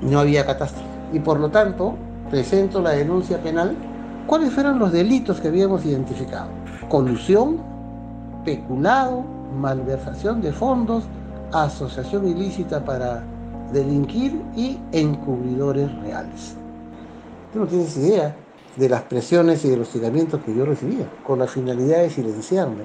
no había catastro. Y por lo tanto, presento la denuncia penal. ¿Cuáles fueron los delitos que habíamos identificado? Colusión, peculado, malversación de fondos, asociación ilícita para delinquir y encubridores reales. Tú no tienes idea de las presiones y de los hostigamientos que yo recibía, con la finalidad de silenciarme.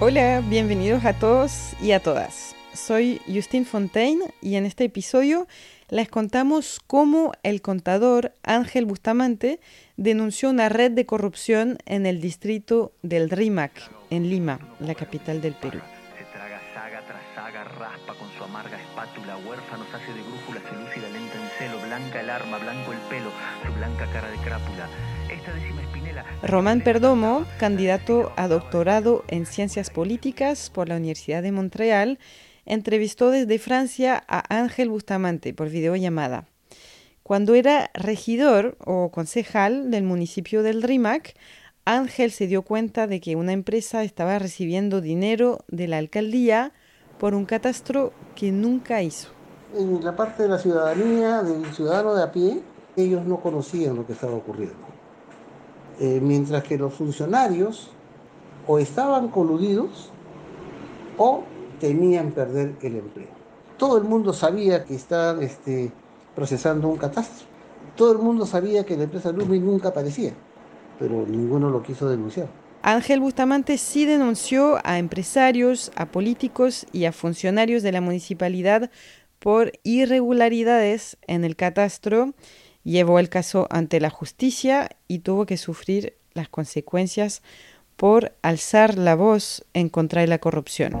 Hola, bienvenidos a todos y a todas. Soy Justine Fontaine y en este episodio les contamos cómo el contador Ángel Bustamante denunció una red de corrupción en el distrito del Rímac, en Lima, la capital del Perú. Se traga saga tras saga, raspa con su amarga espátula, huérfanos hace de brújula, se luce la lenta en celo, blanca el arma, blanco el pelo, su blanca cara de crápula. Román Perdomo, candidato a doctorado en Ciencias Políticas por la Universidad de Montreal, entrevistó desde Francia a Ángel Bustamante por videollamada. Cuando era regidor o concejal del municipio del Rímac, Ángel se dio cuenta de que una empresa estaba recibiendo dinero de la alcaldía por un catastro que nunca hizo. En la parte de la ciudadanía, del ciudadano de a pie, ellos no conocían lo que estaba ocurriendo. Eh, mientras que los funcionarios o estaban coludidos o temían perder el empleo. Todo el mundo sabía que estaban este, procesando un catastro. Todo el mundo sabía que la empresa Lumi nunca aparecía, pero ninguno lo quiso denunciar. Ángel Bustamante sí denunció a empresarios, a políticos y a funcionarios de la municipalidad por irregularidades en el catastro. Llevó el caso ante la justicia y tuvo que sufrir las consecuencias por alzar la voz en contra de la corrupción.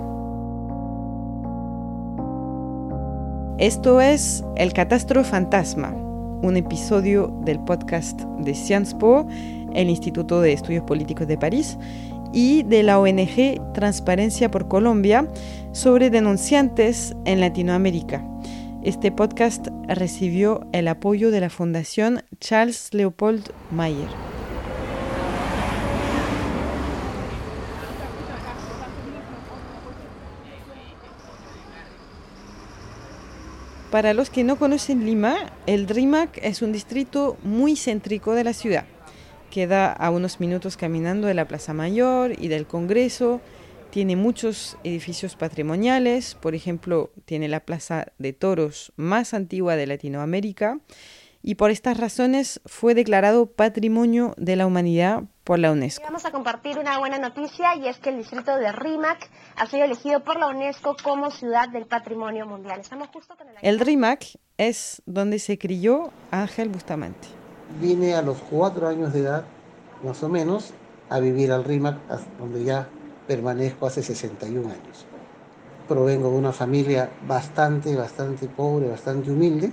Esto es El Catastro Fantasma, un episodio del podcast de Sciences Po, el Instituto de Estudios Políticos de París, y de la ONG Transparencia por Colombia sobre denunciantes en Latinoamérica. Este podcast recibió el apoyo de la Fundación Charles Leopold Mayer. Para los que no conocen Lima, el Rímac es un distrito muy céntrico de la ciudad. Queda a unos minutos caminando de la Plaza Mayor y del Congreso. Tiene muchos edificios patrimoniales, por ejemplo, tiene la Plaza de Toros más antigua de Latinoamérica y por estas razones fue declarado Patrimonio de la Humanidad por la UNESCO. Vamos a compartir una buena noticia y es que el distrito de Rímac ha sido elegido por la UNESCO como Ciudad del Patrimonio Mundial. Estamos justo con el... el Rímac es donde se crió Ángel Bustamante. Vine a los cuatro años de edad, más o menos, a vivir al Rímac, donde ya permanezco hace 61 años. Provengo de una familia bastante, bastante pobre, bastante humilde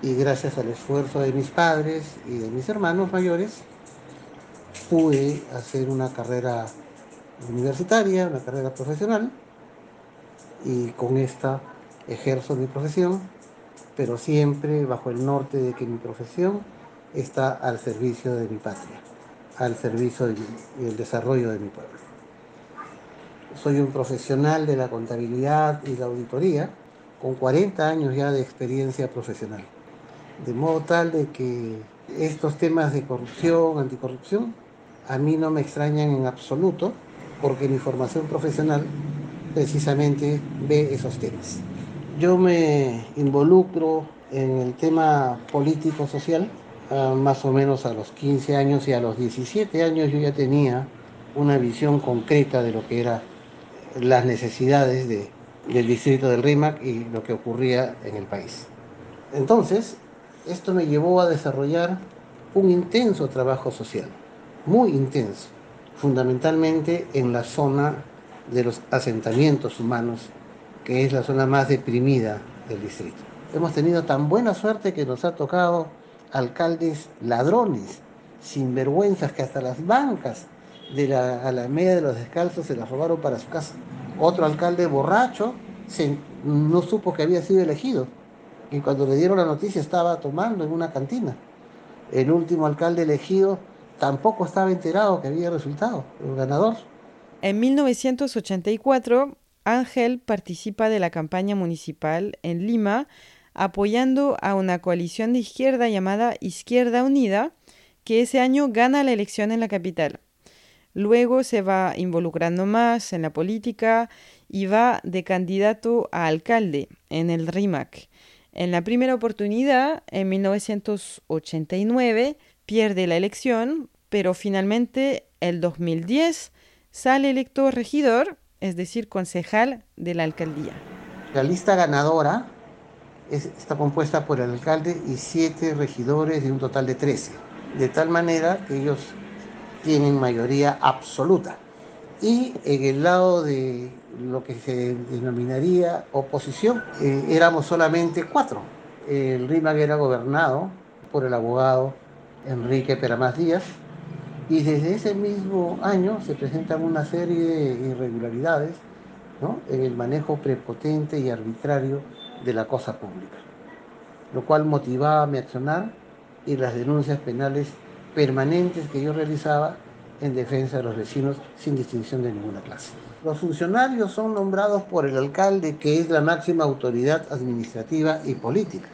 y gracias al esfuerzo de mis padres y de mis hermanos mayores pude hacer una carrera universitaria, una carrera profesional y con esta ejerzo mi profesión, pero siempre bajo el norte de que mi profesión está al servicio de mi patria, al servicio del desarrollo de mi pueblo. Soy un profesional de la contabilidad y la auditoría con 40 años ya de experiencia profesional de modo tal de que estos temas de corrupción, anticorrupción, a mí no me extrañan en absoluto, porque mi formación profesional precisamente ve esos temas. Yo me involucro en el tema político-social más o menos a los 15 años y a los 17 años yo ya tenía una visión concreta de lo que eran las necesidades del distrito del RIMAC y lo que ocurría en el país. Entonces, esto me llevó a desarrollar un intenso trabajo social, muy intenso, fundamentalmente en la zona de los asentamientos humanos, que es la zona más deprimida del distrito. Hemos tenido tan buena suerte que nos ha tocado alcaldes ladrones, sinvergüenzas, que hasta las bancas de la Alameda de los Descalzos se las robaron para su casa. Otro alcalde borracho no supo que había sido elegido y cuando le dieron la noticia estaba tomando en una cantina. El último alcalde elegido tampoco estaba enterado que había resultado el ganador. En 1984, Ángel participa de la campaña municipal en Lima apoyando a una coalición de izquierda llamada Izquierda Unida, que ese año gana la elección en la capital. Luego se va involucrando más en la política y va de candidato a alcalde en el RIMAC. En la primera oportunidad, en 1989, pierde la elección, pero finalmente el 2010 sale electo regidor, es decir, concejal de la alcaldía. La lista ganadora está compuesta por el alcalde y siete regidores de un total de 13, de tal manera que ellos tienen mayoría absoluta. Y en el lado de lo que se denominaría oposición, eh, éramos solamente cuatro. El RIMAG era gobernado por el abogado Enrique Peramás Díaz, y desde ese mismo año se presentan una serie de irregularidades en el manejo prepotente y arbitrario de la cosa pública, lo cual motivaba mi accionar y las denuncias penales permanentes que yo realizaba en defensa de los vecinos sin distinción de ninguna clase. Los funcionarios son nombrados por el alcalde, que es la máxima autoridad administrativa y política.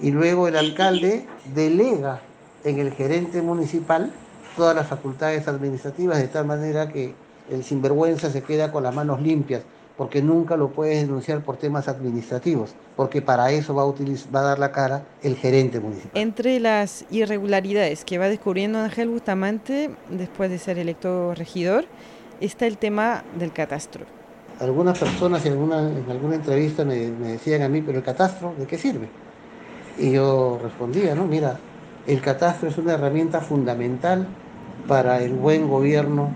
Y luego el alcalde delega en el gerente municipal todas las facultades administrativas, de tal manera que el sinvergüenza se queda con las manos limpias porque nunca lo puedes denunciar por temas administrativos, porque para eso va a, utilizar, va a dar la cara el gerente municipal. Entre las irregularidades que va descubriendo Ángel Bustamante después de ser electo regidor, está el tema del catastro. Algunas personas en alguna, en alguna entrevista me, me decían a mí, pero el catastro, ¿de qué sirve? Y yo respondía, no, mira, el catastro es una herramienta fundamental para el buen gobierno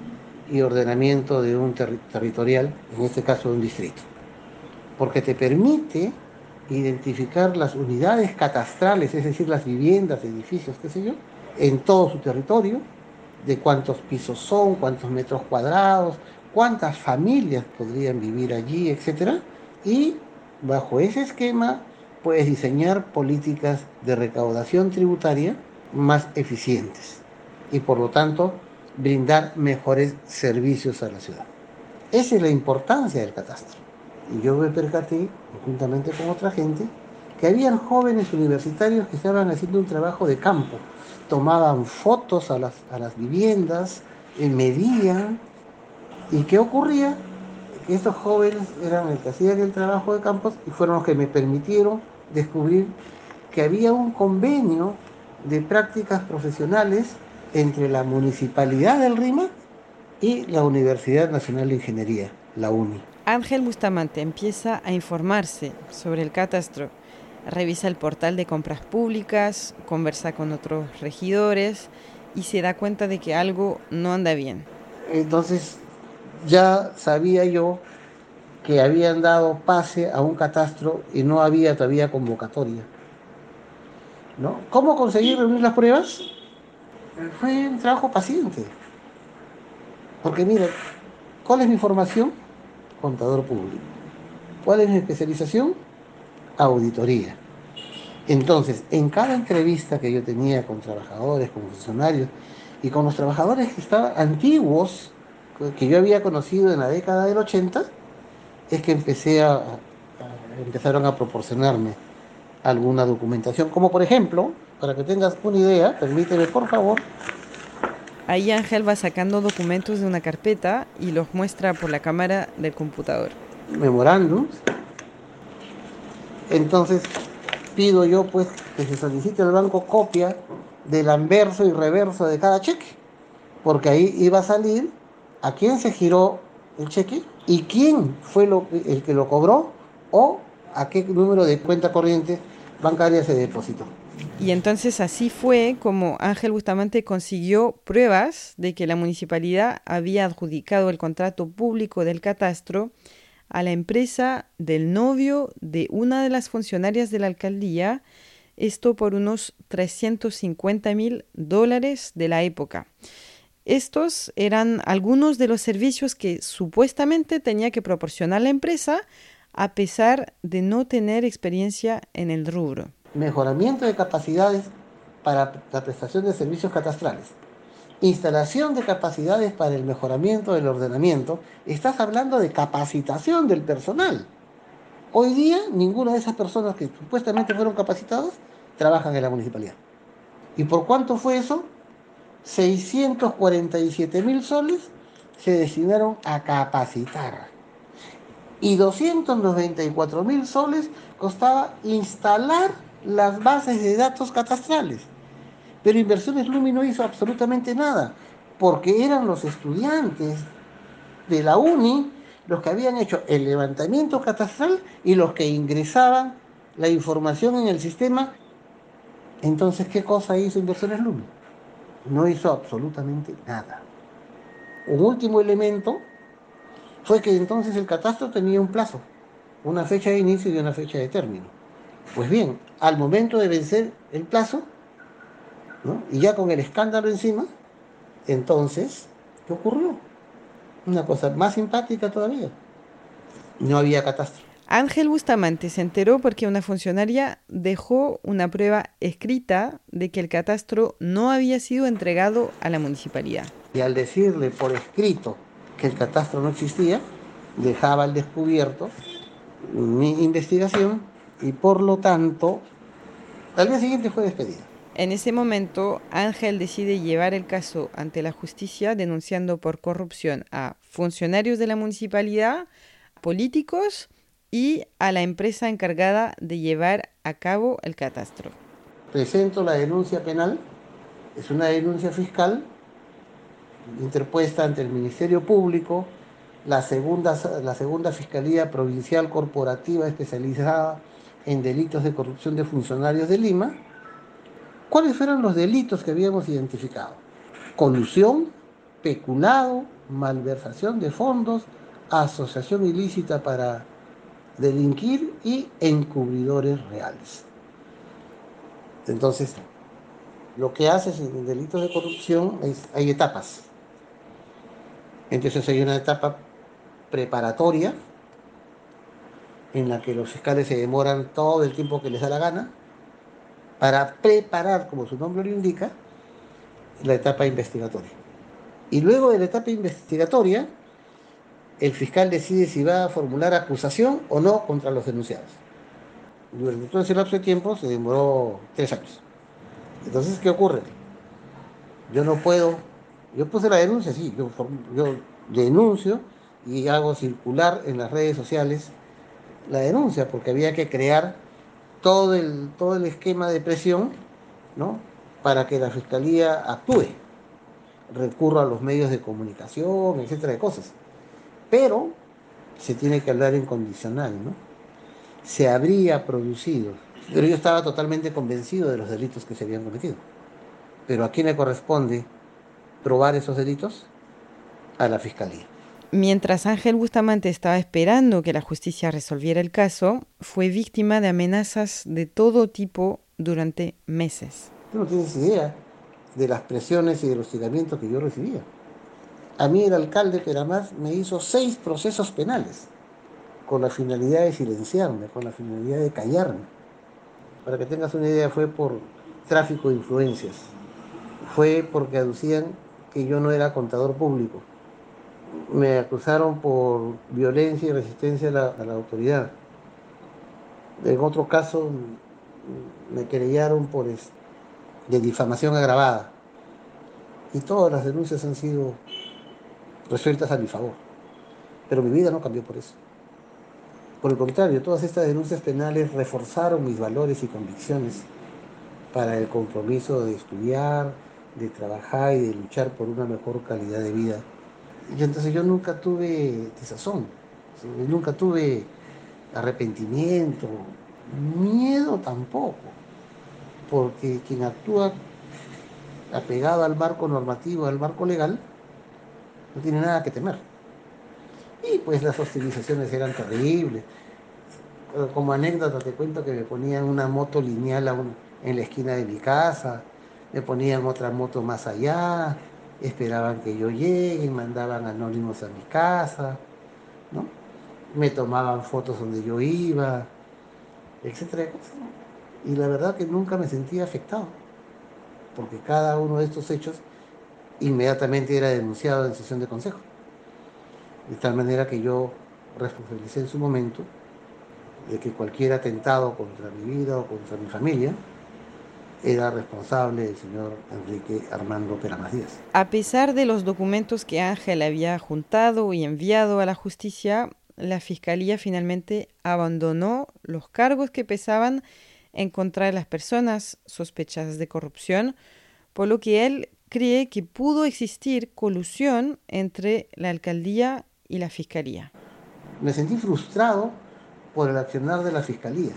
y ordenamiento de un territorial, en este caso de un distrito, porque te permite identificar las unidades catastrales, es decir, las viviendas, edificios, qué sé yo, en todo su territorio, de cuántos pisos son, cuántos metros cuadrados, cuántas familias podrían vivir allí, etc. Y bajo ese esquema puedes diseñar políticas de recaudación tributaria más eficientes y por lo tanto brindar mejores servicios a la ciudad. Esa es la importancia del catastro. Y yo me percaté, juntamente con otra gente, que habían jóvenes universitarios que estaban haciendo un trabajo de campo. Tomaban fotos a las, a las viviendas, eh, medían. ¿Y qué ocurría? Que estos jóvenes eran los que hacían el trabajo de campo y fueron los que me permitieron descubrir que había un convenio de prácticas profesionales entre la Municipalidad del Rima y la Universidad Nacional de Ingeniería, la UNI. Ángel Bustamante empieza a informarse sobre el catastro, revisa el portal de compras públicas, conversa con otros regidores y se da cuenta de que algo no anda bien. Entonces ya sabía yo que habían dado pase a un catastro y no había todavía convocatoria. ¿no? ¿Cómo conseguí reunir las pruebas? Fue un trabajo paciente. Porque mira, ¿cuál es mi formación? Contador público. ¿Cuál es mi especialización? Auditoría. Entonces, en cada entrevista que yo tenía con trabajadores, con funcionarios y con los trabajadores que estaban antiguos, que yo había conocido en la década del 80, es que empecé a, empezaron a proporcionarme alguna documentación, como por ejemplo para que tengas una idea, permíteme por favor. Ahí Ángel va sacando documentos de una carpeta y los muestra por la cámara del computador. Memorándums. Entonces pido yo pues que se solicite al banco copia del anverso y reverso de cada cheque, porque ahí iba a salir a quién se giró el cheque y quién fue lo, el que lo cobró o a qué número de cuenta corriente bancaria se depositó. Y entonces así fue como Ángel Bustamante consiguió pruebas de que la municipalidad había adjudicado el contrato público del catastro a la empresa del novio de una de las funcionarias de la alcaldía, esto por unos 350 mil dólares de la época. Estos eran algunos de los servicios que supuestamente tenía que proporcionar la empresa a pesar de no tener experiencia en el rubro. Mejoramiento de capacidades para la prestación de servicios catastrales. Instalación de capacidades para el mejoramiento del ordenamiento. Estás hablando de capacitación del personal. Hoy día ninguna de esas personas que supuestamente fueron capacitadas trabajan en la municipalidad. ¿Y por cuánto fue eso? 647 mil soles se destinaron a capacitar. Y 294 mil soles costaba instalar las bases de datos catastrales. Pero Inversiones Lumi no hizo absolutamente nada, porque eran los estudiantes de la UNI los que habían hecho el levantamiento catastral y los que ingresaban la información en el sistema. Entonces, ¿qué cosa hizo Inversiones Lumi? No hizo absolutamente nada. Un último elemento fue que entonces el catastro tenía un plazo, una fecha de inicio y una fecha de término. Pues bien, al momento de vencer el plazo, y ya con el escándalo encima, entonces, ¿qué ocurrió? Una cosa más simpática todavía. No había catastro. Ángel Bustamante se enteró porque una funcionaria dejó una prueba escrita de que el catastro no había sido entregado a la municipalidad. Y al decirle por escrito que el catastro no existía, dejaba al descubierto mi investigación y por lo tanto al día siguiente fue despedida. En ese momento, Ángel decide llevar el caso ante la justicia denunciando por corrupción a funcionarios de la municipalidad, políticos y a la empresa encargada de llevar a cabo el catastro. Presento la denuncia penal, es una denuncia fiscal interpuesta ante el Ministerio Público, la segunda, la segunda Fiscalía Provincial Corporativa especializada en delitos de corrupción de funcionarios de Lima, ¿Cuáles fueron los delitos que habíamos identificado? Colusión, peculado, malversación de fondos, asociación ilícita para delinquir y encubridores reales. Entonces, lo que hace en delitos de corrupción es, hay etapas. Entonces hay una etapa preparatoria en la que los fiscales se demoran todo el tiempo que les da la gana para preparar, como su nombre lo indica, la etapa investigatoria. Y luego de la etapa investigatoria, el fiscal decide si va a formular acusación o no contra los denunciados. Durante todo ese lapso de tiempo se demoró tres años. Entonces, ¿qué ocurre? Yo no puedo, yo puse la denuncia, sí, yo, yo denuncio y hago circular en las redes sociales la denuncia, porque había que crear todo el, todo el esquema de presión ¿no? para que la fiscalía actúe, recurra a los medios de comunicación, etcétera, de cosas. Pero se tiene que hablar en condicional, ¿no? Se habría producido, pero yo estaba totalmente convencido de los delitos que se habían cometido. Pero ¿a quién le corresponde probar esos delitos? A la fiscalía. Mientras Ángel Bustamante estaba esperando que la justicia resolviera el caso, fue víctima de amenazas de todo tipo durante meses. Tú no tienes idea de las presiones y de los hostigamientos que yo recibía. A mí el alcalde Peramás me hizo seis procesos penales con la finalidad de silenciarme, con la finalidad de callarme. Para que tengas una idea, fue por tráfico de influencias. Fue porque aducían que yo no era contador público me acusaron por violencia y resistencia a la, autoridad. En otro caso me querellaron por de difamación agravada. Y todas las denuncias han sido resueltas a mi favor. Pero mi vida no cambió por eso. Por el contrario, todas estas denuncias penales reforzaron mis valores y convicciones para el compromiso de estudiar, de trabajar y de luchar por una mejor calidad de vida y entonces yo nunca tuve desazón, nunca tuve arrepentimiento, miedo tampoco, porque quien actúa apegado al marco normativo, al marco legal, no tiene nada que temer. Y pues las hostilizaciones eran terribles. Como anécdota te cuento que me ponían una moto lineal en la esquina de mi casa, me ponían otra moto más allá, esperaban que yo llegue, mandaban anónimos a mi casa, ¿no? me tomaban fotos donde yo iba, etcétera. Y la verdad que nunca me sentía afectado, porque cada uno de estos hechos inmediatamente era denunciado en sesión de consejo. De tal manera que yo responsabilicé en su momento de que cualquier atentado contra mi vida o contra mi familia era responsable el señor Enrique Armando Peramas Díaz. A pesar de los documentos que Ángel había juntado y enviado a la justicia, la fiscalía finalmente abandonó los cargos que pesaban en contra de las personas sospechadas de corrupción, por lo que él cree que pudo existir colusión entre la alcaldía y la fiscalía. Me sentí frustrado por el accionar de la fiscalía,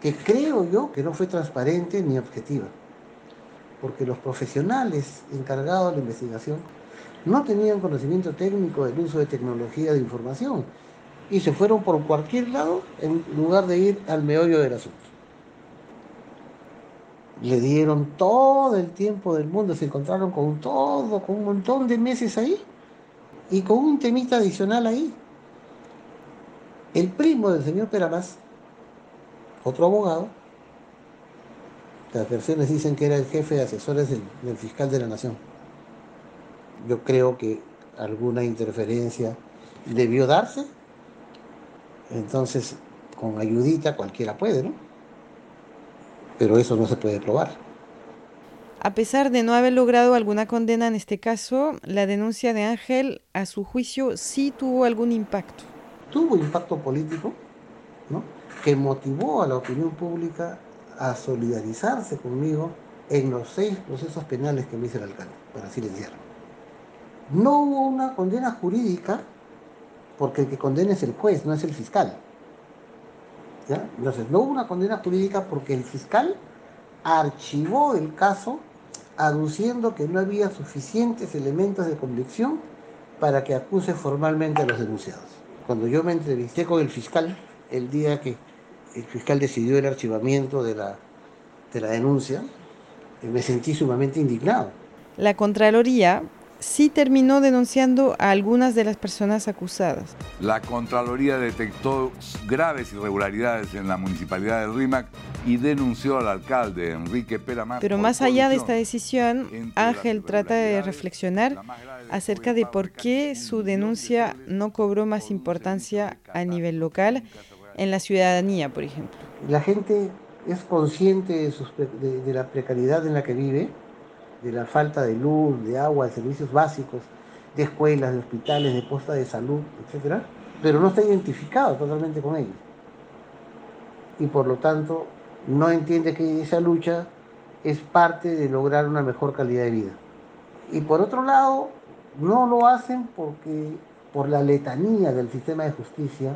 que creo yo que no fue transparente ni objetiva, porque los profesionales encargados de la investigación no tenían conocimiento técnico del uso de tecnología de información y se fueron por cualquier lado en lugar de ir al meollo del asunto. Le dieron todo el tiempo del mundo, se encontraron con todo, con un montón de meses ahí y con un temita adicional ahí. El primo del señor Peramás, otro abogado, las versiones dicen que era el jefe de asesores del, del fiscal de la nación. Yo creo que alguna interferencia debió darse, entonces con ayudita cualquiera puede, ¿no? Pero eso no se puede probar. A pesar de no haber logrado alguna condena en este caso, la denuncia de Ángel, a su juicio, sí tuvo algún impacto. Tuvo impacto político, ¿no? Que motivó a la opinión pública a solidarizarse conmigo en los seis procesos penales que me hizo el alcalde para silenciar. No hubo una condena jurídica porque el que condena es el juez, no es el fiscal. Entonces, no hubo una condena jurídica porque el fiscal archivó el caso aduciendo que no había suficientes elementos de convicción para que acuse formalmente a los denunciados. Cuando yo me entrevisté con el fiscal, el día que el fiscal decidió el archivamiento de la, de la denuncia, me sentí sumamente indignado. La Contraloría sí terminó denunciando a algunas de las personas acusadas. La Contraloría detectó graves irregularidades en la municipalidad del RIMAC y denunció al alcalde Enrique Peramar. Pero más allá de esta decisión, Ángel trata de reflexionar acerca de por qué su denuncia no cobró más importancia a nivel local en la ciudadanía, por ejemplo. La gente es consciente de, sus, de, la precariedad en la que vive, de la falta de luz, de agua, de servicios básicos, de escuelas, de hospitales, de postas de salud, etc. Pero no está identificado totalmente con ellos. Y por lo tanto no entiende que esa lucha es parte de lograr una mejor calidad de vida. Y por otro lado, no lo hacen porque por la letanía del sistema de justicia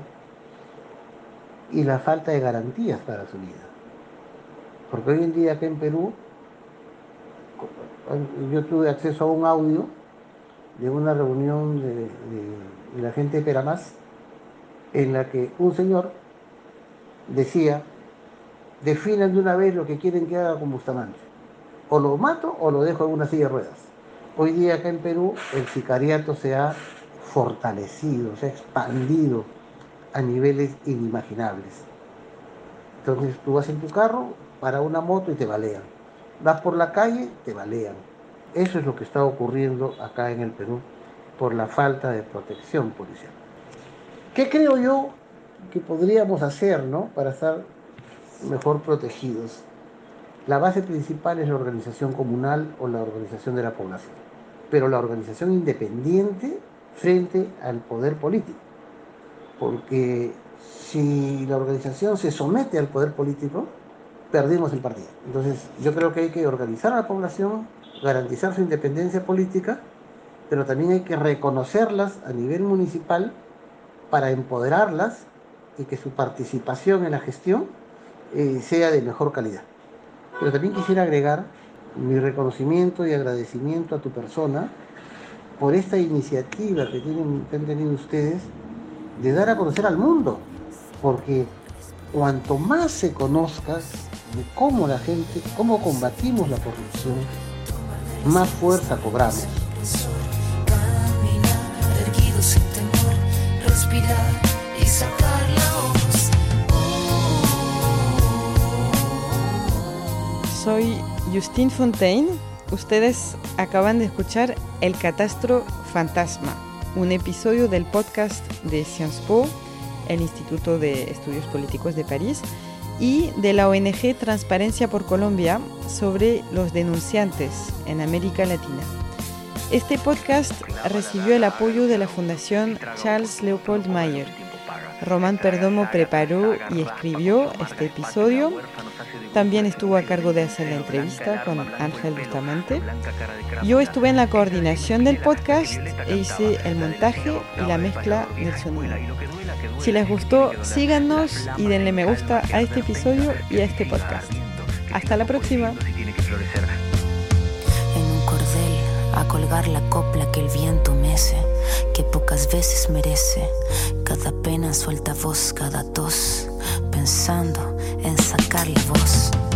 y la falta de garantías para su vida. Porque hoy en día acá en Perú yo tuve acceso a un audio de una reunión de, la gente de Peramás en la que un señor decía, definan de una vez lo que quieren que haga con Bustamante. O lo mato o lo dejo en una silla de ruedas. Hoy día acá en Perú el sicariato se ha fortalecido, se ha expandido a niveles inimaginables. Entonces tú vas en tu carro para una moto y te balean vas por la calle, te balean. Eso es lo que está ocurriendo acá en el Perú por la falta de protección policial. ¿Qué creo yo que podríamos hacer ¿no? para estar mejor protegidos? La base principal es la organización comunal o la organización de la población, pero la organización independiente frente al poder político. Porque si la organización se somete al poder político, perdimos el partido. Entonces, yo creo que hay que organizar a la población, garantizar su independencia política, pero también hay que reconocerlas a nivel municipal para empoderarlas y que su participación en la gestión eh, sea de mejor calidad. Pero también quisiera agregar mi reconocimiento y agradecimiento a tu persona por esta iniciativa que, tienen, que han tenido ustedes de dar a conocer al mundo, porque cuanto más se conozca de cómo la gente, cómo combatimos la corrupción, más fuerza cobramos. Soy Justine Fontaine. Ustedes acaban de escuchar El Catastro Fantasma un episodio del podcast de Sciences Po, el Instituto de Estudios Políticos de París, y de la ONG Transparencia por Colombia sobre los denunciantes en América Latina. Este podcast recibió el apoyo de la Fundación Charles Leopold Mayer. Román Perdomo preparó y escribió este episodio. También estuvo a cargo de hacer la entrevista con Ángel Bustamante. Yo estuve en la coordinación del podcast e hice el montaje y la mezcla del sonido. Si les gustó, síganos y denle me gusta a este episodio y a este podcast. Hasta la próxima a colgar la copla que el viento mece, que pocas veces merece. Cada pena suelta voz, cada tos, pensando en sacarle voz.